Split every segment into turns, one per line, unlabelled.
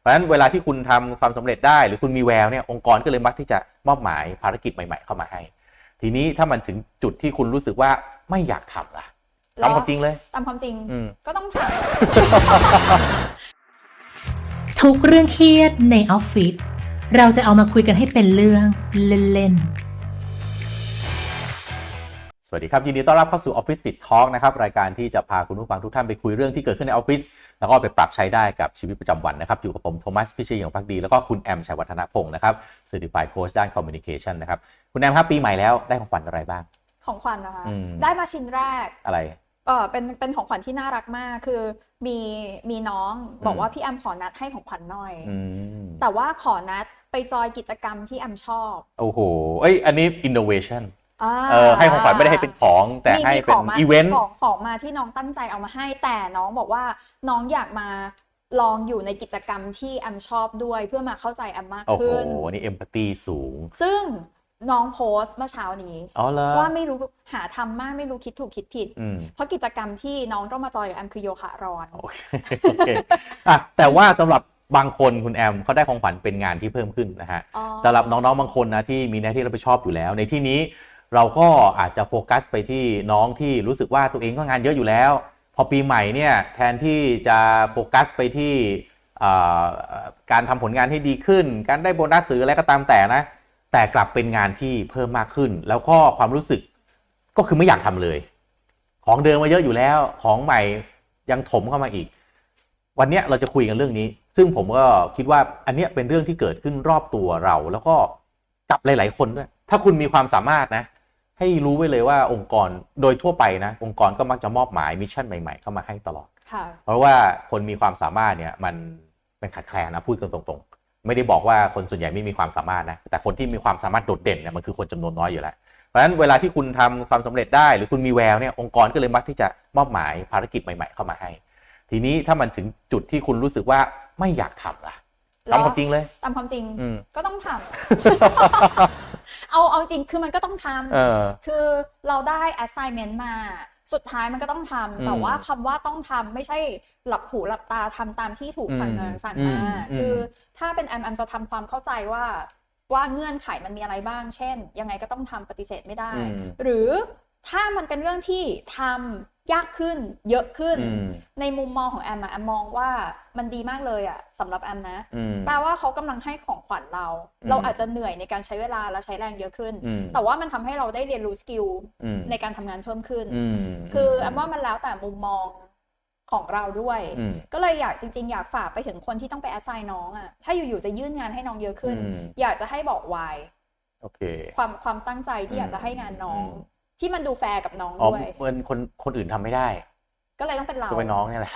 เพราะฉะนั้นเวลาที่คุณทำความสำเร็จได้ หรือคุณมีแววเนี่ยองค์กรก็เลยมักที่จะมอบหมายภารกิจใหม่ ๆ เข้ามาให้ ทีนี้ถ้ามันถึงจุดที่คุณรู้สึกว่าไม่อยากทำล่ะตามความจริงเลย
ตามความจริง
อืม
ก็ต้องท
ทุกเรื่องเครียดในออฟฟิศเราจะเอามาคุยกันให้เป็นเรื่องเล่น
สวัสดีครับยินดีต้อนรับเข้าสู่ Office Tips Talk นะครับรายการที่จะพาคุณผู้ฟังทุกท่านไปคุยเรื่องที่เกิดขึ้นในออฟฟิศแล้วก็ไปปรับใช้ได้กับชีวิตประจำวันนะครับอยู่กับผมโทมัสพิเชยงพักดี แล้วก็คุณแอมชัยวัฒนพงศ์นะครับ Certified Coach ด้าน Communication นะครับคุณแอมครับปีใหม่แล้วได้ของขวัญอะไรบ้างำ
ของขวัญนะคะ
อืม
ได้มาชิ้นแรก
อะไร
เออเป็นเป็นของขวัญที่น่ารักมากคือมีมีน้องบอกว่าพี่แอมขอนัดให้ของขวัญหน่อย
อืม
แต่ว่าขอนัดไปจอยกิจกรรมที่แอมชอบ
โอ้โหเอ้ยอันนี้ innovation า เออให้ของขวัญไม่ได้ให้เป็นของ แต่
มี
ให้
มี
เป็น
ของมา
อีเวนต์
ของของมาที่น้องตั้งใจเอามาให้ แต่น้องบอกว่าน้องอยากมาลองอยู่ในกิจกรรมที่แอมชอบด้วยเพื่อมาเข้าใจแอมมาก
โอ้โห
ขึ้น
นี่ empathy สูง
ซึ่งน้องโพสต์เมื่อเช้านี้
อ๋อเหรอ
ว่าไม่รู้หาทำมากไม่รู้คิดถูกคิดผิด
อืม
เพราะกิจกรรมที่น้องต้องมาจอยกับแอมคือโยคะร้อน
โอเคโอเคอะแต่ว่าสำหรับบางคนคุณแอมเขาได้ของขวัญเป็นงานที่เพิ่มขึ้นนะฮะ
อ๋อ
สำหรับน้องๆบางคนนะที่มีหน้าที่รับผิดชอบอยู่แล้ว ในที่นี้ เราก็อาจจะโฟกัสไปที่น้องที่รู้สึกว่าตัวเองก็งานเยอะอยู่แล้ว พอปีใหม่เนี่ยแทนที่จะโฟกัสไปที่การทำผลงานให้ดีขึ้น การได้โบนัสหรืออะไรก็ตามแต่นะ แต่กลับเป็นงานที่เพิ่มมากขึ้น แล้วก็ความรู้สึกก็คือไม่อยากทำเลย ของเดิมมาเยอะอยู่แล้ว ของใหม่ยังถมเข้ามาอีก วันนี้เราจะคุยกันเรื่องนี้ ซึ่งผมก็คิดว่าอันนี้เป็นเรื่องที่เกิดขึ้นรอบตัวเรา แล้วก็กับหลาย ๆ คนด้วย ถ้าคุณมีความสามารถนะ ให้รู้ไว้เลยว่าองค์กรโดยทั่วไปนะองค์กรก็มักจะมอบหมายมิชชั่นใหม่ๆเข้ามาให้ตลอด
ค่ะ
เพราะว่าคนมีความสามารถเนี่ยมันเป็นขาดแคลนนะพูดกันตรงๆ ไม่ได้บอกว่าคนส่วนใหญ่ไม่มีความสามารถนะแต่คนที่มีความสามารถโดดเด่นเนี่ยมันคือคนจำนวนน้อยอยู่แล้วเพราะฉะนั้นเวลาที่คุณทำความสำเร็จได้ หรือคุณมีแววเนี่ยองค์กรก็เลยมักที่จะมอบหมายภารกิจใหม่ ๆ เข้ามาให้ ทีนี้ถ้ามันถึงจุดที่คุณรู้สึกว่าไม่อยากทำล่ะ ตามความจริงเลย
ตามความจริง
อืม
ก็ต้องทำเอาเอาจริงคือมันก็ต้องทำ
เออ
คือเราได้ assignment มาสุดท้ายมันก็ต้องทำ
อืม
แต่ว่าคำว่าต้องทำไม่ใช่หลับหูหลับตาทำตามที่ถูกสั่ง
อืม
งานสั่ง
อืม
มา
อืม
คือถ้าเป็นแอมแอมจะทำความเข้าใจว่า ว่าเงื่อนไขมันมีอะไรบ้าง เช่น ยังไงก็ต้องทำปฏิเสธไม่ได้
อืม
หรือถ้ามันเป็นเรื่องที่ทำ ยากขึ้นเยอะขึ้น
อืม
ในมุมมองของแอมอะแอมมองว่ามันดีมากเลยอะสำหรับแอมนะ
อืม
แปลว่าเขากำลังให้ของขวัญเรา
อืม
เราอาจจะเหนื่อยในการใช้เวลาและใช้แรงเยอะขึ้น
อืม
แต่ว่ามันทำให้เราได้เรียนรู้สกิล
อืม
ในการทำงานเพิ่มขึ้น
อืม
คือแอมว่ามันแล้วแต่มุมมองของเราด้วย
อืม
ก็เลยอยากจริง ๆ อยากฝากไปถึงคนที่ต้องไปแอสไซน์น้องอะถ้าอยู่ๆจะยื่นงานให้น้องเยอะขึ้น
อืม
อยากจะให้บอกวาย
โอเค
ความความตั้งใจที่อยากจะให้งานน้อง
อืม
ที่มันดูแฟร์กับน้อง
อ๋อ
ด้วย
เหมือนคนคนอื่นทำไม่ได้
ก็เลยต้องเป็นเรา
ก็เป็นน้องเนี่ยแหละ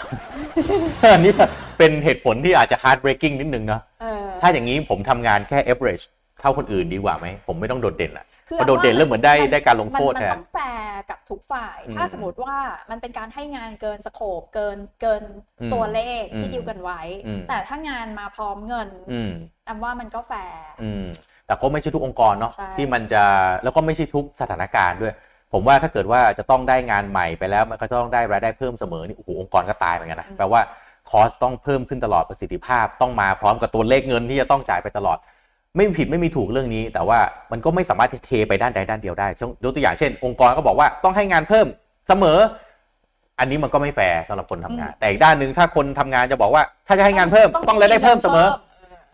อันนี้เป็นเหตุผลที่อาจจะ heartbreaking นิดนึงเนาะ
เออ
ถ้าอย่างนี้ผมทำงานแค่ average เท่าคนอื่นดีกว่าไหมผมไม่ต้องโดดเด่นอะ
คือ
พอโดดเด่นแล้วเหมือนได้
มัน
ได้การลงโทษ
มัน
แท
มันนต้องแฟร์กับทุกฝ่าย
อืม
ถ้าสมมติว่ามันเป็นการให้งานเกิน scope เกินเกิน
อืม
ตัวเลขที่
อืม
ดิวกันไว้
อืม
แต่ถ้างานมาพร้อมเงิน
อืม
แอมว่ามันก็แฟร์
อืมแต่ก็ไม่ใช่ทุกองค์กรเนาะ
ใช่
ที่มันจะแล้วก็ไม่ใช่ทุกสถานการณ์ด้วย ผมว่าถ้าเกิดว่าจะต้องได้งานใหม่ไปแล้วมันก็ต้องได้รายได้เพิ่มเสมอนี่โอ้โหองค์กรก็ตายเหมือนกันนะแปลว่าคอสต้องเพิ่มขึ้นตลอดประสิทธิภาพต้องมาพร้อมกับตัวเลขเงินที่จะต้องจ่ายไปตลอด ไม่มีผิดไม่มีถูกเรื่องนี้ แต่ว่ามันก็ไม่สามารถเทไปด้านใดด้านเดียวได้ยกตัวอย่างเช่น องค์กรก็บอกว่าต้องให้งานเพิ่มเสมอ อันนี้มันก็ไม่แฟร์สำหรับคนทำงาน แต่อีกด้านหนึ่งถ้าคนทำงานจะบอกว่า ถ้าจะให้งานเพิ่มต้องรายได้เพิ่มเสมอ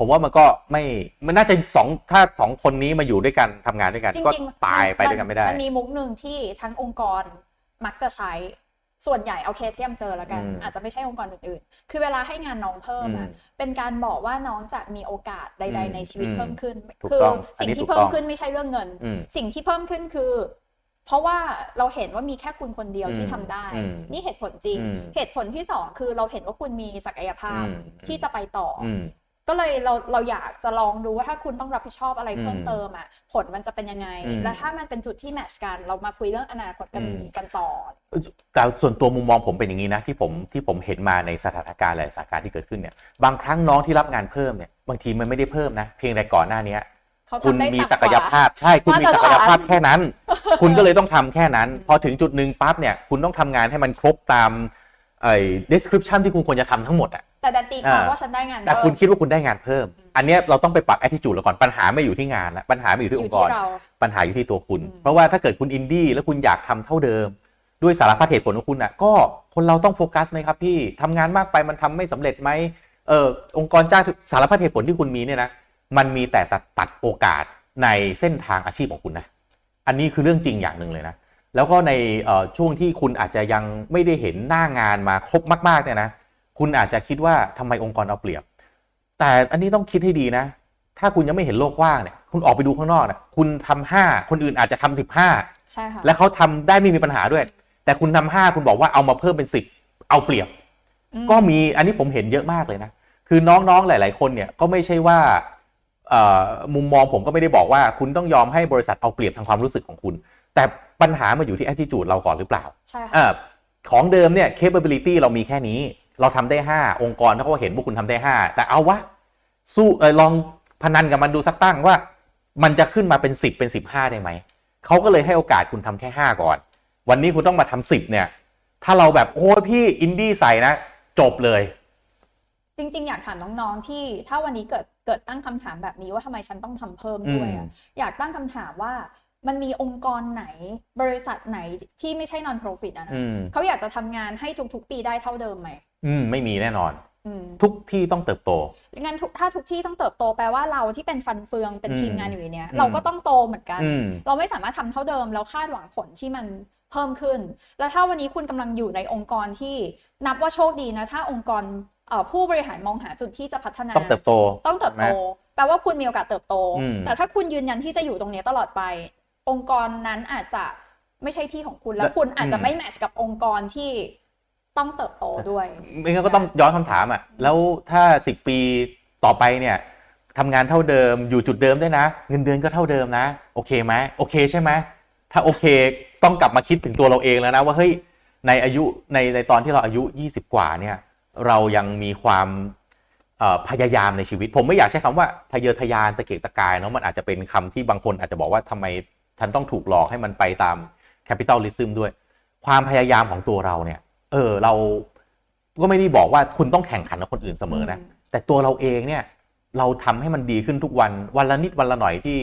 ผมว่ามันก็ไม่มันน่าจะสองถ้าสองคนนี้มาอยู่ด้วยกันทำงานด้วยกัน
จ
ก็
ริงๆ
ตาย
มั
ไปด้วยกันไม่ได้
มันมีมุกหนึ่งที่ทั้งองค์กรมักจะใช้ส่วนใหญ่เอาเคสที่แอมเจอแล้วกัน
อืม
อาจจะไม่ใช่องค์กรอื่นๆ คือเวลาให้งานน้องเพิ่มอะ
อืม
เป็นการบอกว่าน้องจะมีโอกาสใด
อืม
ๆในชีวิต
อืม
เพิ่มขึ้น
ถูก
คื
ต้องอัน
สิ่ง
นี้
ที่
ถูก
เพิ่
ต้
ม
อง
ขึ้นไม่ใช่เรื่องเงิน
อืม
สิ่งที่เพิ่มขึ้นคือ เพราะว่าเราเห็นว่ามีแค่คุณคนเดียวที่
อืม
ทำได้
อืม
นี่เหตุผลจริง
อืม
เหตุผลที่สองคือเราเห็นว่าคุณมีศักยภาพ
อืม
ที่จะไปต่ออ
อืม
ก็เลยเราเราอยากจะลองดูว่าถ้าคุณต้องรับผิดชอบอะไรเพิ่ม
อืม
เติมอะผลมันจะเป็นยังไง
อืม
และถ้ามันเป็นจุดที่แมทชกัน เรามาคุยเรื่องอนาคตกัน
อืม
กันต่อ
แต่ส่วนตัวมุมมองผมเป็นอย่างนี้นะที่ผมที่ผมเห็นมาในสถานการณ์หลายสถานการณ์ที่เกิดขึ้นเนี่ยบางครั้งน้องที่รับงานเพิ่มเนี่ยบางทีมันไม่ได้เพิ่มนะ เพียงแต่ก่อนหน้านี้
เขา
คุณ
ทำได้
มี
ต่ำ
ศักยภาพใช่คุณมี
มาตร
ศักยภาพ
ฐาน
แค่นั้น คุณก็เลยต้องทำแค่นั้น พอถึงจุดหนึ่งปั๊บเนี่ยคุณต้องทำงานให้มันครบตาม ไอ้ description ที่คุณควรจะทำทั้งหมดอะ
แต่ดันตีความ
อ่า
ว่าฉันได้งาน
แต่
เพิ่ม
คุณคิดว่าคุณได้งานเพิ่ม อันเนี้ยเราต้องไปปรับ attitude เราก่อนปัญหาไม่อยู่ที่งานแล้วปัญหาไม่อยู่ที่
อ
อง
ยู่
ค์ก
ที่
ร
เรา
ปัญหาอยู่ที่ตัวคุณ
อืม
เพราะว่าถ้าเกิดคุณอินดี้แล้วคุณอยากทำเท่าเดิม ด้วยสารพัดเหตุผลของคุณอะก็คนเราต้องโฟกัสไหมครับพี่ทำงานมากไปมันทำไม่สำเร็จไหมเออองค์กรจ้างสารพัดเหตุผลที่คุณมีเนี่ยนะมันมีแต่ตัดตัดโอกาสในเส้นทางอาชีพของคุณนะอันนี้คือเรื่องจริงอย่างหนึ่งเลยนะ แล้วก็ในเอ่อช่วงที่คุณอาจจะยังไม่ได้เห็นหน้างานมาครบมากๆเนี่ยนะคุณอาจจะคิดว่าทำไมองค์กรเอาเปรียบ แต่อันนี้ต้องคิดให้ดีนะ ถ้าคุณยังไม่เห็นโลกกว้างเนี่ยคุณออกไปดูข้างนอกเนี่ยคุณทำห้าคนอื่นอาจจะทำสิบห้า
ใช่ค่ะ
และเขาทำได้ไม่มีปัญหาด้วย แต่คุณทำห้าคุณบอกว่าเอามาเพิ่มเป็นสิบเอาเปรียบ
อืม
ก็มีอันนี้ผมเห็นเยอะมากเลยนะคือน้องๆหลาย ๆ คนเนี่ยก็ไม่ใช่ว่าเอ่อมุมมองผมก็ไม่ได้บอกว่าคุณต้องยอมให้บริษัทเอาเปรียบทางความรู้สึกของคุณ แต่ ปัญหามาอยู่ที่ attitude เราก่อนหรือเปล่า
ใช่ค่ะ
อ่าของเดิมเนี่ย capability เรามีแค่นี้ เราทำได้ 5 องค์กรเขาก็เห็นว่าคุณทำได้ 5 แต่เอาวะสู้เออลองพนันกับมันดูสักตั้งว่า มันจะขึ้นมาเป็น 10 เป็น 15 ได้ไหมเขาก็เลยให้โอกาสคุณทำแค่ 5 ก่อน วันนี้คุณต้องมาทำ10 เนี่ย ถ้าเราแบบโอ้ยพี่อินดี้ใส่นะ จบเลย
จริง ๆ อยากถามน้องๆที่ถ้าวันนี้เกิดเกิดตั้งคำถามแบบนี้ว่าทำไมฉันต้องทำเพิ่มด้วยอะ
อืม
อยากตั้งคำถามว่า มันมีองค์กรไหนบริษัทไหนที่ไม่ใช่ non profit อะนะ
อืม
เขาอยากจะทำงานให้ทุกๆปีได้เท่าเดิมไหม
อืมไม่มีแน่นอน
อืม
ทุกที่ต้องเติบโต
งั้นทุกถ้าทุกที่ต้องเติบโตแปลว่าเราที่เป็นฟันเฟืองเป็น
อืม
ทีมงานอยู่ในเนี้ย
อืม
เราก็ต้องโตเหมือนกัน
อืม
เราไม่สามารถทำเท่าเดิมแล้วคาดหวังผลที่มันเพิ่มขึ้น แล้วถ้าวันนี้คุณกำลังอยู่ในองค์กรที่นับว่าโชคดีนะ ถ้าองค์กรเอ่อผู้บริหารมองหาจุดที่จะพัฒนา
ต้องเติบโต
ต้องเติบโต แปลว่าคุณมีโอกาสเติบโต
อืม
แต่ถ้าคุณยืนยันที่จะอยู่ตรงนี้ตลอดไป องค์กรนั้นอาจจะไม่ใช่ที่ของคุณแล้วคุณอาจจะไม่แมทช์กับองค์กรที่ต้องเติบโตด้วย
ไม่งั้นก็ต้องย้อนคำถามอะแล้วถ้า10ปีต่อไปเนี่ยทำงานเท่าเดิมอยู่จุดเดิมได้วยนะ เงินเดือนก็เท่าเดิมนะ โอเคไหมโอเคใช่ไหมถ้าโอเคต้องกลับมาคิดถึงตัวเราเองแล้วนะว่าเฮ้ยในอายุในในตอนที่เราอายุ 20 กว่าเนี่ย เรายังมีความเอ่อพยายามในชีวิต ผมไม่อยากใช้คำว่าทะเยอทะยานตะเกียกตะกายเนาะมันอาจจะเป็นคำที่บางคนอาจจะบอกว่าทำไม ฉันต้องถูกหลอกให้มันไปตาม capitalism ด้วย ความพยายามของตัวเราเนี่ย เออเราก็ไม่ได้บอกว่าคุณต้องแข่งขันกับคนอื่นเสมอนะ
อืม
แต่ตัวเราเองเนี่ยเราทำให้มันดีขึ้นทุกวันวันละนิดวันละหน่อยที่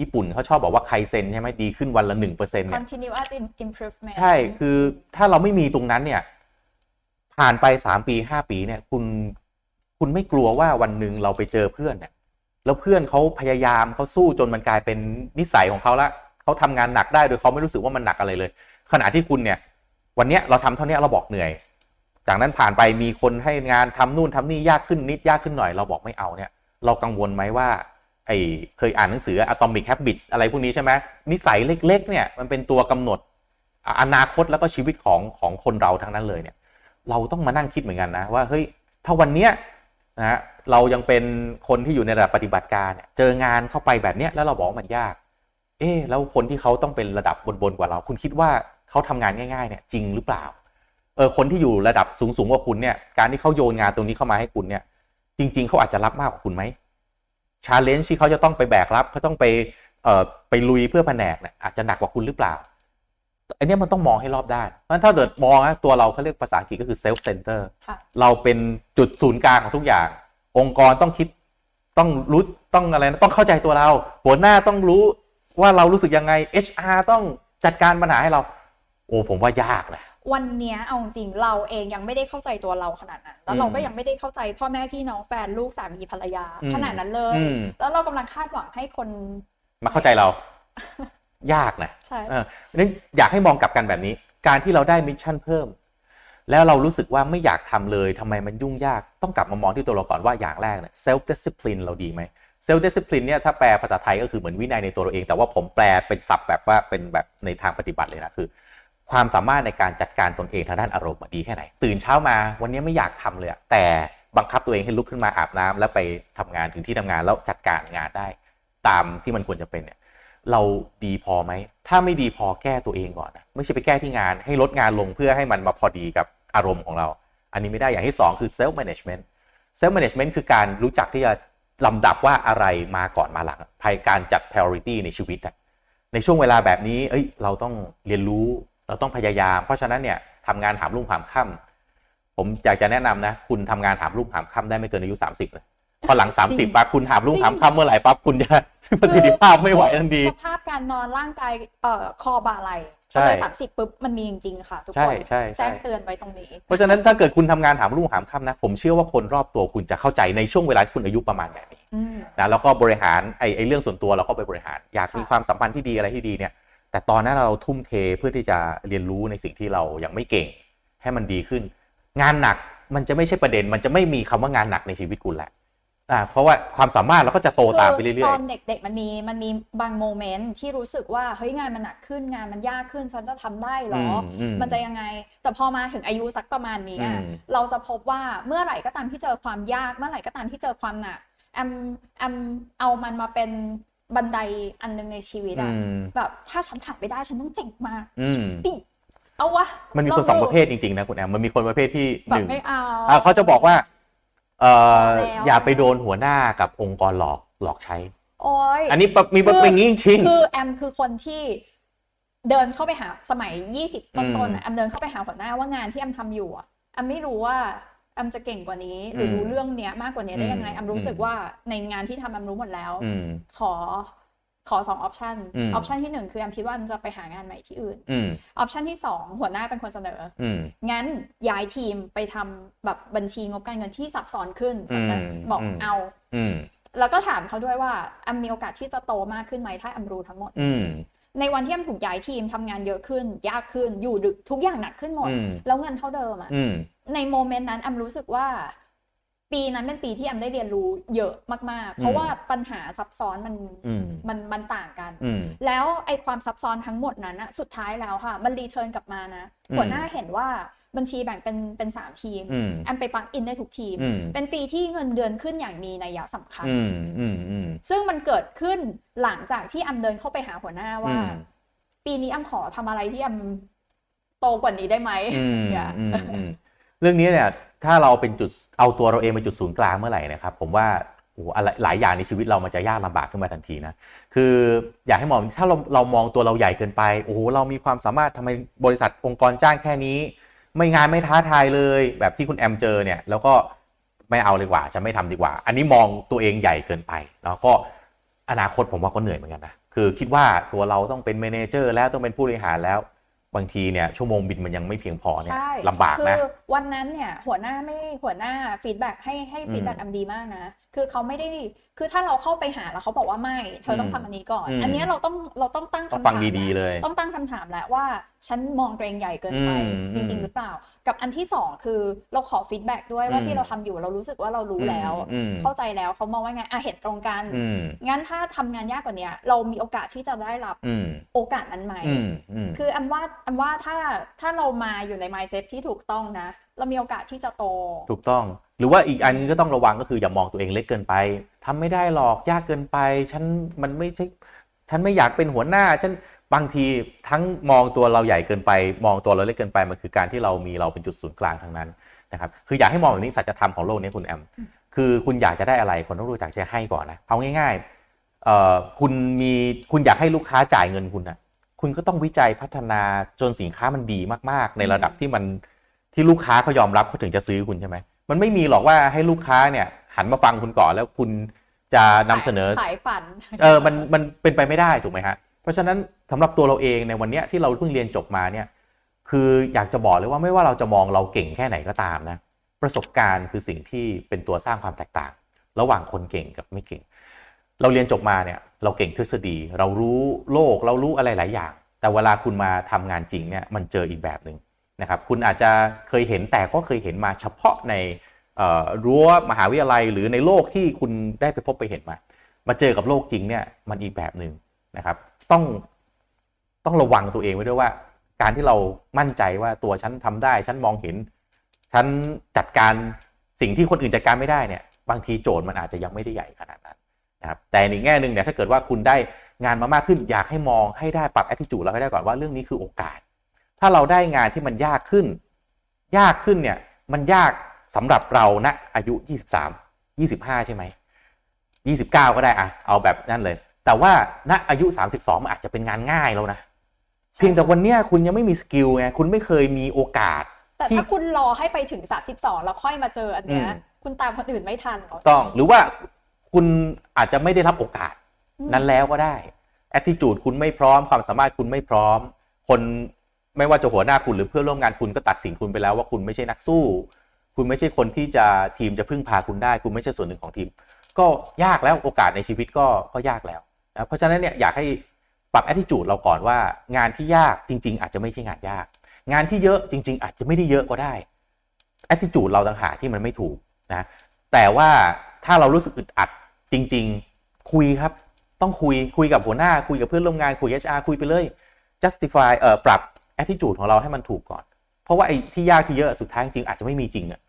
ญี่ปุ่นเขาชอบบอกว่าใครเซนใช่ไหมดีขึ้นวันละหนึ่งเปอร์เซ็นต์เนี่ย
continuous improvement
ใช่คือถ้าเราไม่มีตรงนั้นเนี่ย ผ่านไปสามปีห้าปีเนี่ย คุณคุณไม่กลัวว่าวันหนึ่งเราไปเจอเพื่อนเนี่ยแล้วเพื่อนเขาพยายามเขาสู้จนมันกลายเป็นนิสัยของเขาละ เขาทำงานหนักได้โดยเขาไม่รู้สึกว่ามันหนักอะไรเลย ขณะที่คุณเนี่ย วันเนี้ยเราทำเท่านี้เราบอกเหนื่อย จากนั้นผ่านไปมีคนให้งานทำนู่นทำนี่ยากขึ้นนิดยากขึ้นหน่อย เราบอกไม่เอาเนี่ย เรากังวลไหมว่าไอเคยอ่านหนังสือ Atomic Habits อะไรพวกนี้ใช่ไหมนิสัยเล็ก ๆ เนี่ยมันเป็นตัวกำหนดอนาคตแล้วก็ชีวิตของของคนเราทั้งนั้นเลยเนี่ย เราต้องมานั่งคิดเหมือนกันนะว่าเฮ้ยถ้าวันเนี้ยนะเรายังเป็นคนที่อยู่ในระดับปฏิบัติการเนี่ยเจองานเข้าไปแบบเนี้ยแล้วเราบอกว่ามันยาก เอ๊ะแล้วคนที่เขาต้องเป็นระดับบนๆกว่าเรา คุณคิดว่าเขาทำงานง่าย ๆ เนี่ย จริงหรือเปล่า เออ คนที่อยู่ระดับสูงๆกว่าคุณเนี่ย การที่เขาโยนงานตรงนี้เข้ามาให้คุณเนี่ย จริง ๆ เขาอาจจะรับมากกว่าคุณไหมชาเลนจ์ที่เขาจะต้องไปแบกรับเขาต้องไป เอ่อ ไปลุยเพื่อแผนกเนี่ยอาจจะหนักกว่าคุณหรือเปล่า อันเนี้ยมันต้องมองให้รอบด้าน เพราะฉะนั้นถ้าเกิดมองนะตัวเราเขาเรียกภาษาอังกฤษก็คือ self center
ค่ะ
เราเป็นจุดศูนย์กลางของทุกอย่าง องค์กรต้องคิด ต้องรู้ ต้องอะไรนะ ต้องเข้าใจตัวเรา หัวหน้าต้องรู้ ว่าเรารู้สึกยังไง HR ต้องจัดการปัญหาให้เรา โอ้ผมว่ายากนะ
วันเนี้ยเอาจริงๆเราเองยังไม่ได้เข้าใจตัวเราขนาดนั้น แล้วเราก็ยังไม่ได้เข้าใจพ่อแม่พี่น้องแฟนลูกสามีภรรยา
อืม
ขนาดนั้นเลย
อืม
แล้วเรากำลังคาดหวังให้คน
มาเข้าใจเรา ยากนะ
ใช่
เออนั้นอยากให้มองกลับกันแบบนี้ การที่เราได้มิชชั่นเพิ่ม แล้วเรารู้สึกว่าไม่อยากทำเลยทำไมมันยุ่งยากต้องกลับมามองที่ตัวเราก่อนว่าอย่างแรกเนี่ย self discipline เราดีไหม self discipline เนี่ยถ้าแปลภาษาไทยก็คือเหมือนวินัยในตัวเราเอง แต่ว่าผมแปลเป็นศัพท์แบบว่าเป็นแบบในทางปฏิบัติเลยนะคือ ความสามารถในการจัดการตนเองทางด้านอารมณ์ดีแค่ไหน ตื่นเช้ามาวันนี้ไม่อยากทำเลยแต่บังคับตัวเองให้ลุกขึ้นมาอาบน้ำแล้วไปทำงานถึงที่ทำงานแล้วจัดการงานได้ ตามที่มันควรจะเป็นเนี่ยเราดีพอไหม ถ้าไม่ดีพอแก้ตัวเองก่อนนะไม่ใช่ไปแก้ที่งาน ให้ลดงานลงเพื่อให้มันมาพอดีกับอารมณ์ของเรา อันนี้ไม่ได้อย่างที่สองคือ self management self management คือการรู้จักที่จะ ลำดับว่าอะไรมาก่อนมาหลังภายการจัด priority ในชีวิตอะในช่วงเวลาแบบนี้ เอ้ย เราต้องเรียนรู้ เราต้องพยายาม เพราะฉะนั้นเนี่ยทำงานหามรุ่งหามค่ผมอยากจะแนะนำนะ คุณทำงานหามรุ่งหามค่ำได้ไม่เกินอายุ 30เลยพอหลัง 30ปั๊บคุณหามรุ่งหามค่ำเมื่อไหร่ปั๊บคุณจะประสิทธิภาพไม่ไหวทันที
สภาพการนอนร่างกายเอ่อคอบ่าไหล
ใช่
พอเลยสามสิบปุ๊บมันมีจริงๆค่ะทุก
ใช่
คน
ใช่ใช่
แจ้งเตือนไว้ตรงนี้
เพราะฉะนั้นถ้าเกิดคุณทำงานหามรุ่งหามค่ำนะ ผมเชื่อว่าคนรอบตัวคุณจะเข้าใจในช่วงเวลาที่คุณอายุประมาณแบบนี้
อืม
นะแล้วก็บริหารไอ้ไอ้เรื่องส่วนตัวเราก็ไปบริหาร อยากมี
ค่ะ
ความสัมพันธ์ที่ดีอะไรที่ดีเนี่ย แต่ตอนนั้นเราทุ่มเทเพื่อที่จะเรียนรู้ในสิ่งที่เรายังไม่เก่ง ให้มันดีขึ้น งานหนักมันจะไม่ใช่ประเด็น มันจะไม่มีคำว่างานหนักในชีวิตคุณแหละ อ่าเพราะว่าความสามารถเราก็จะโตตามไปเรื่
คือ
อ
ต
ย
อนเด็กๆมันมีมันมีบางโมเมนต์ที่รู้สึกว่าเฮ้ยงานมันหนักขึ้นงานมันยากขึ้นฉันจะทำได้เหรออ
มอืม
มันจะยังไง แต่พอมาถึงอายุสักประมาณนี้อะ
อืม
เราจะพบว่าเมื่อไหร่ก็ตามที่เจอความยาก เมื่อไหร่ก็ตามที่เจอความหนักแอมแอมเอามันมาเป็นบันไดอันหนึงในชีวิต
ๆอื
อะ
ม
แบบถ้าฉันผ่านไปได้ฉันต้องเจ๋งมาก
อืม
อิเอาวะ
มันมีคน
ล
สอง
ดู
ประเภทจริงๆนะคุณแอมมันมีคนประเภทที่
แบ
ห
บ
นึ่ง
ไม่เอา
อ่าเขาจะบอกว่าเอ่อ
แล้ว
อย่าไปโดนหัวหน้ากับองค์กรหลอกหลอกใช้
โอ้ย
อันนี้ปะมี
คือ
เป็นอย่างนี้จริง
คือแอมคือคนที่เดินเข้าไปหาสมัย20ต้น
อื
ๆ
ม
อะแอมเดินเข้าไปหาหัวหน้าว่างานที่แอมทำอยู่อะแอมไม่รู้ว่าแอมจะเก่งกว่านี้ หรืออ
ม
รู้เรื่องเนี้ยมากกว่านี้ได้ยังไง
อืม
แอมรู้สึก
อืม
ว่าในงานที่ทำแอมรู้หมดแล้ว
อืม
ขอ ขอสอง option อื
ม
option ที่หนึ่งคือแอมคิดว่าแอมจะไปหางานใหม่ที่อื่น
อืม
option ที่สองหัวหน้าเป็นคนเสนอ
อืม
งั้นย้ายทีมไปทำแบบบัญชีงบการเงินที่ซับซ้อนขึ้นสันจะ
อืม
บอก
อืม
เอา
อืม
แล้วก็ถามเขาด้วยว่าแอมมีโอกาสที่จะโตมากขึ้นไหมถ้าแอมรู้ทั้งหมด
อืม
ในวันที่แอมถูกย้ายทีมทำงานเยอะขึ้น ยากขึ้นอยู่ดึกทุกอย่างหนักขึ้นหมด
อืม
แล้วเงินเท่าเดิมอะ
อืม
ใน moment นั้นแอมรู้สึกว่า ปีนั้นเป็นปีที่แอมได้เรียนรู้เยอะมาก ๆ เพราะว่าปัญหาซับซ้อนมัน
อืม
มันมันต่างกัน
อืม
แล้วไอ้ความซับซ้อนทั้งหมดนั้นอะสุดท้ายแล้วค่ะ มัน return กลับมานะ
อืม
หัวหน้าเห็นว่าบัญชีแบ่งเป็นเป็นสามทีม
อืม
แอมไป plug in ได้ทุกทีม
อืม
เป็นปีที่เงินเดือนขึ้นอย่างมีนัยสำคัญ
อืมอืมอืม
ซึ่งมันเกิดขึ้นหลังจากที่แอมเดินเข้าไปหาหัวหน้าว่า
อืม
ปีนี้แอมขอทำอะไรที่แอมโตกว่านี้ได้ไหม
อืม
อย่า
อืมอืมเรื่องนี้เนี่ย ถ้าเราเป็นจุดเอาตัวเราเองเป็นจุดศูนย์กลางเมื่อไหร่นะครับ ผมว่าโอ้โหอะไรหลายอย่างในชีวิตเรามันจะยากลำบากขึ้นมาทันทีนะคืออยากให้มองถ้าเราเรามองตัวเราใหญ่เกินไปโอ้โหเรามีความสามารถทำไมบริษัทองค์กรจ้างแค่นี้ ไม่งานไม่ท้าทายเลย แบบที่คุณแอมเจอเนี่ยแล้วก็ไม่เอาเลยกว่าจะไม่ทำดีกว่า อันนี้มองตัวเองใหญ่เกินไปแล้วก็อนาคตผมว่าก็เหนื่อยเหมือนกันนะคือคิดว่าตัวเราต้องเป็น manager แล้วต้องเป็นผู้บริหารแล้ว บางทีเนี่ยชั่วโมงบินมันยังไม่เพียงพอเนี่ย
ใช่
ลำบากนะ
คือวันนั้นเนี่ยหัวหน้าไม่หัวหน้า feedback ให้ให้ feedback
อืม
แอมดีมากนะคือเขาไม่ได้คือถ้าเราเข้าไปหาแล้วเขาบอกว่าไม่ เธอต้อง
อืม
ทำอันนี้ก่อน
อืม
อันเนี้ยเราต้องเราต้องตั้ง
ต้อง
คำ
ฟัง
ถาม
ดีๆเลย
ต้องตั้งคำถามแหละว่า ฉันมองตัวเองใหญ่เกินไป
อืม
จริง ๆ หรือเปล่า กับอันที่สองคือเราขอ feedback ด้วยว่า
อืม
ที่เราทำอยู่เรารู้สึกว่าเรารู้แล้ว
อืม
เข้าใจแล้วเขามองว่าไงอะเห็นตรงกัน
อืม
งั้นถ้าทำงานยากกว่าเนี้ยเรามีโอกาสที่จะได้รับ
อืม
โอกาสนั้นไหม
อืมอืม
คืออันว่าอันว่าถ้าถ้าเรามาอยู่ใน mindset ที่ถูกต้องนะ เรามีโอกาสที่จะโต
ถูกต้อง หรือว่าอีกอันนึงก็ต้องระวังก็คืออย่ามองตัวเองเล็กเกินไปทำไม่ได้หรอกยากเกินไป ฉันมันไม่ใช่ฉันไม่อยากเป็นหัวหน้าฉันบางทีทั้งมองตัวเราใหญ่เกินไป มองตัวเราเล็กเกินไปมันคือการที่เรามีเราเป็นจุดศูนย์กลางทั้งนั้นนะครับคืออยากให้มองแบบนี้สัจธรรมของโลกนี้คุณแอม คือคุณอยากจะได้อะไรคนต้องรู้จักจะให้ก่อนนะเอาง่ายๆคุณมีคุณอยากให้ลูกค้าจ่ายเงินคุณนะคุณก็ต้องวิจัยพัฒนาจนสินค้ามันดีมากๆ ในระดับที่มันที่ลูกค้าเขายอมรับเขาถึงจะซื้อคุณใช่ไหม มันไม่มีหรอกว่าให้ลูกค้าเนี่ยหันมาฟังคุณก่อนแล้วคุณจะนำเสนอ
ขายฝัน
เออมันมันเป็นไปไม่ได้ถูกไหมฮะเพราะฉะนั้นสำหรับตัวเราเองในวันเนี้ยที่เราเพิ่งเรียนจบมาเนี่ยคืออยากจะบอกเลยว่าไม่ว่าเราจะมองเราเก่งแค่ไหนก็ตามนะประสบการณ์คือสิ่งที่เป็นตัวสร้างความแตกต่าง ระหว่างคนเก่งกับไม่เก่ง เราเรียนจบมาเนี่ยเราเก่งทฤษฎี เรารู้โลกเรารู้อะไรหลายอย่าง แต่เวลาคุณมาทำงานจริงเนี่ยมันเจออีกแบบหนึ่ง นะครับคุณอาจจะเคยเห็นแต่ก็เคยเห็นมาเฉพาะในรั้วมหาวิทยาลัย หรือในโลกที่คุณได้ไปพบไปเห็นมา มาเจอกับโลกจริงเนี่ยมันอีกแบบหนึ่งนะครับ ต้องต้องระวังตัวเองไว้ด้วยว่า การที่เรามั่นใจว่าตัวฉันทำได้ฉันมองเห็นฉันจัดการสิ่งที่คนอื่นจัดการไม่ได้เนี่ย บางทีโจทย์มันอาจจะยังไม่ได้ใหญ่ขนาดนั้นนะครับแต่ในแง่หนึ่งเนี่ยถ้าเกิดว่าคุณได้งานมามากขึ้นอยากให้มองให้ได้ปรับ attitude เราให้ได้ก่อนว่าเรื่องนี้คือโอกาส ถ้าเราได้งานที่มันยากขึ้น ยากขึ้นเนี่ยมันยากสำหรับเราณอายุ 23 25 ใช่ไหม 29 ก็ได้อะเอาแบบนั้นเลย แต่ว่าณอายุ 32 มันอาจจะเป็นงานง่ายแล้วนะเพียงแต่วันเนี้ยคุณยังไม่มีสกิลไงคุณไม่เคยมีโอกาส
แต่ถ้าคุณรอให้ไปถึง 32 แล้วค่อยมาเจออันเนี้ย
อืม
คุณตามคนอื่นไม่ทันหรอก
ต้องหรือว่าคุณอาจจะไม่ได้รับโอกาส
อืม
นั้นแล้วก็ได้ attitude คุณไม่พร้อมความสามารถคุณไม่พร้อม คน ไม่ว่าจะหัวหน้าคุณหรือเพื่อนร่วมงานคุณก็ตัดสินคุณไปแล้วว่าคุณไม่ใช่นักสู้ คุณไม่ใช่คนที่จะทีมจะพึ่งพาคุณได้ คุณไม่ใช่ส่วนหนึ่งของทีม ก็ยากแล้วโอกาสในชีวิตก็ก็ยากแล้วนะเพราะฉะนั้นเนี่ยอยากให้ปรับ attitude เราก่อนว่างานที่ยากจริง ๆ อาจจะไม่ใช่งานยาก งานที่เยอะจริง ๆ อาจจะไม่ได้เยอะก็ได้ attitude เราต่างหากที่มันไม่ถูกนะแต่ว่าถ้าเรารู้สึกอึดอัดจริง ๆ คุยครับ ต้องคุยคุยกับหัวหน้าคุยกับเพื่อนร่วมงานคุย HR คุยไปเลย justify เอ่อปรับ attitude ของเราให้มันถูกก่อน เพราะว่าไอ้ที่ยากที่เยอะสุดท้ายจริงๆอาจจะไม่มีจริงอะ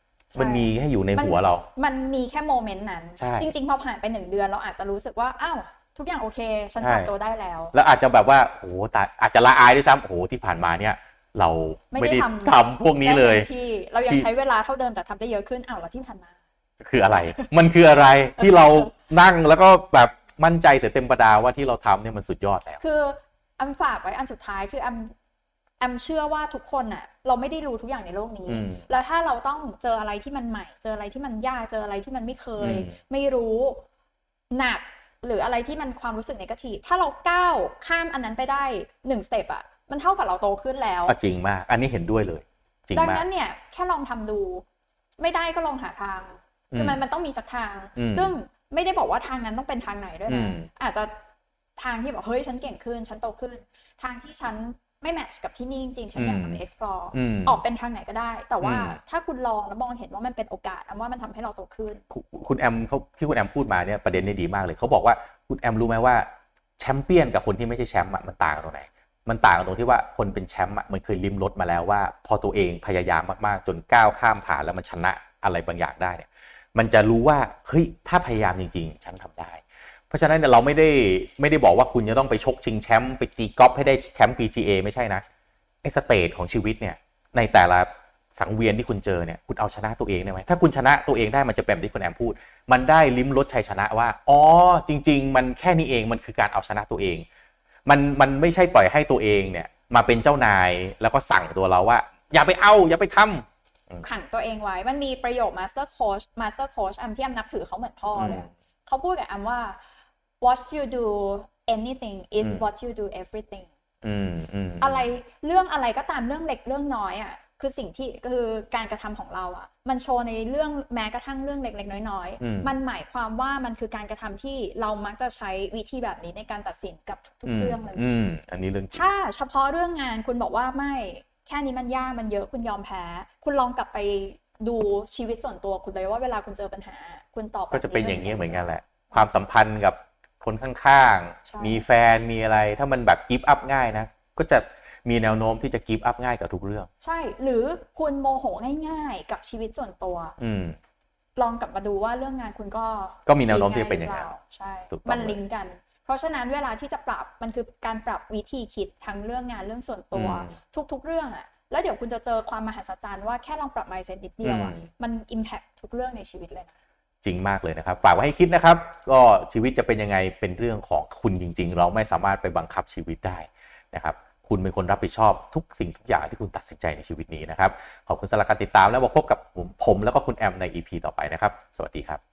มันมีให้อยู่ในหัวเรา
มันมีแค่โมเมนต์นั้น
ใช่
จริงๆพอผ่านไปหนึ่งเดือนเราอาจจะรู้สึกว่า อ้าว ทุกอย่างโอเค ฉัน
ใช่
ปรับตัวได้แล้ว
แล้วอาจจะแบบว่าโอ้โหตายอาจจะละอายด้วยซ้ำโอ้โหที่ผ่านมาเนี่ยเรา
ไม่
ไม่
ได้
ได้
ทำ
ทำพวกนี้เลย
ได้ต็มที่เรายัง
ที่
ใช้เวลาเท่าเดิมแต่ทำได้เยอะขึ้นอ้าวแล้วที่ผ่านมา
คืออะไร มันคืออะไรที่เรานั่งแล้วก็แบบมั่นใจเสียเต็มประดาว่าที่เราทำเนี่ยมันสุดยอดแล้ว
คืออัมฝากไว้อันสุดท้ายคืออั มอัมเชื่อว่าทุกคนน่ะเราไม่ได้รู้ทุกอย่างในโลกนี้
อืม
แล้วถ้าเราต้องเจออะไรที่มันใหม่ เจออะไรที่มันยากเจออะไรที่มันไม่เคย
อืม
ไม่รู้หนักหรืออะไรที่มันความรู้สึกในกาทีฟถ้าเราก้าวข้ามอันนั้นไปได้หนึ่งสเต็ปอะมันเท่ากับเราโตขึ้นแล้ว
อะจริงมาก อันนี้เห็นด้วยเลย จริง
ดัง
มาก
นั้นเนี่ยแค่ลองทำดู ไม่ได้ก็ลองหาทางคือมัน
อืม
มันต้องมีสักทาง
อืม
ซึ่งไม่ได้บอกว่าทางนั้นต้องเป็นทางไหนด้วย
อื
นะ
ม
อาจจะทางที่แบบเฮ้ยฉันเก่งขึ้น ฉันโตขึ้น ทางที่ฉัน ไม่แมทช์กับที่นี่จริงๆฉันอยาก
อืม
ทำ explore
อืม
ออกเป็นทางไหนก็ได้ แต่ว่า
อืม
ถ้าคุณลองแล้วมองเห็นว่ามันเป็นโอกาสอันว่ามันทำให้เราโตขึ้น
คุณคุณแอมเขาที่คุณแอมพูดมาเนี่ยประเด็นนี้ดีมากเลยเขาบอกว่าคุณแอมรู้ไหมว่าแชมเปี้ยนกับคนที่ไม่ใช่แชมป์อะมันต่างกันตรงไหนมันต่างกันตรงที่ว่าคนเป็นแชมป์อะมันเคยลิ้มรสมาแล้วว่า พอตัวเองพยายามมากๆ จนก้าวข้ามผ่านแล้วมันชนะอะไรบางอย่างได้เนี่ยมันจะรู้ว่าเฮ้ยถ้าพยายามจริง ๆ ฉันทำได้ เพราะฉะนั้นเนี่ยเราไม่ได้ไม่ได้บอกว่าคุณจะต้องไปชกชิงแชมป์ไปตีกอล์ฟให้ได้แชมป์ PGA ไม่ใช่นะไอ้สเตจของชีวิตเนี่ยในแต่ละสังเวียนที่คุณเจอเนี่ยคุณเอาชนะตัวเองได้ไหมถ้าคุณชนะตัวเองได้มันจะเป็นแบบที่คุณแอมพูด มันได้ลิ้มรสชัยชนะว่าอ๋อจริง ๆ มันแค่นี้เองมันคือการเอาชนะตัวเอง มันมันไม่ใช่ปล่อยให้ตัวเองเนี่ยมาเป็นเจ้านายแล้วก็สั่งตัวเราว่า อย่าไปเอาอย่าไปทำ
ขังตัวเองไว้ มันมีประโยค master coach master coach อันที่อัมนับถือเขาเหมือนพ่อเลยอะเขาพูดกับอัมว่า what you do anything is
อืม
what you do everything
อืมอืม
อะไรเรื่องอะไรก็ตามเรื่องเล็กเรื่องน้อยอะคือสิ่งที่คือการกระทำของเราอะ มันโชว์ในเรื่องแม้กระทั่งเรื่องเล็กๆน้อย
อืม
ๆมันหมายความว่ามันคือการกระทำที่เรามักจะใช้วิธีแบบนี้ในการตัดสินกับทุกๆเรื่องเลย
อืมอันนี้เรื่องจริง
ถ้าเฉพาะเรื่องงานคุณบอกว่าไม่แค่นี้มันยากมันเยอะคุณยอมแพ้ คุณลองกลับไปดูชีวิตส่วนตัวคุณเลยว่าเวลาคุณเจอปัญหา คุณตอบแบบ
ก็จะเป็นอย่างนี้ยเหมือนกันแหละ ความสัมพันธ์กับ คนข้าง
ใช่
ๆมีแฟนมีอะไร ถ้ามันแบบ give up ง่ายนะ ก็จะมีแนวโน้มที่จะ give up ง่ายกับทุกเรื่อง
ใช่ หรือคุณโมโหง่ายๆ กับชีวิตส่วนตัว
อืม
ลองกลับมาดูว่าเรื่องงานคุณก็
ก็มีแนวโน้มที่จะเป็นอย่างนั้น
หรืปล่าใช่
ถูกต้อง
มันลิงก์กัน เพราะฉะนั้นเวลาที่จะปรับมันคือการปรับวิธีคิดทั้งเรื่องงานเรื่องส่วนตัว
อืม
ทุก ๆ เรื่องอะแล้วเดี๋ยวคุณจะเจอความมหัศจรรย์ว่าแค่ลองปรับ mindset นิดเดียวอะ
อืม
มัน impact ทุกเรื่องในชีวิตเลยนะ
จริงมากเลยนะครับ ฝากไว้ให้คิดนะครับ ก็ชีวิตจะเป็นยังไงเป็นเรื่องของคุณจริง ๆ เราไม่สามารถไปบังคับชีวิตได้นะครับ คุณเป็นคนรับผิดชอบทุกสิ่งทุกอย่างที่คุณตัดสินใจในชีวิตนี้นะครับ ขอบคุณสำหรับการติดตามแล้วมาพบกับผมผมแล้วก็คุณแอมใน EP ต่อไปนะครับ สวัสดีครับ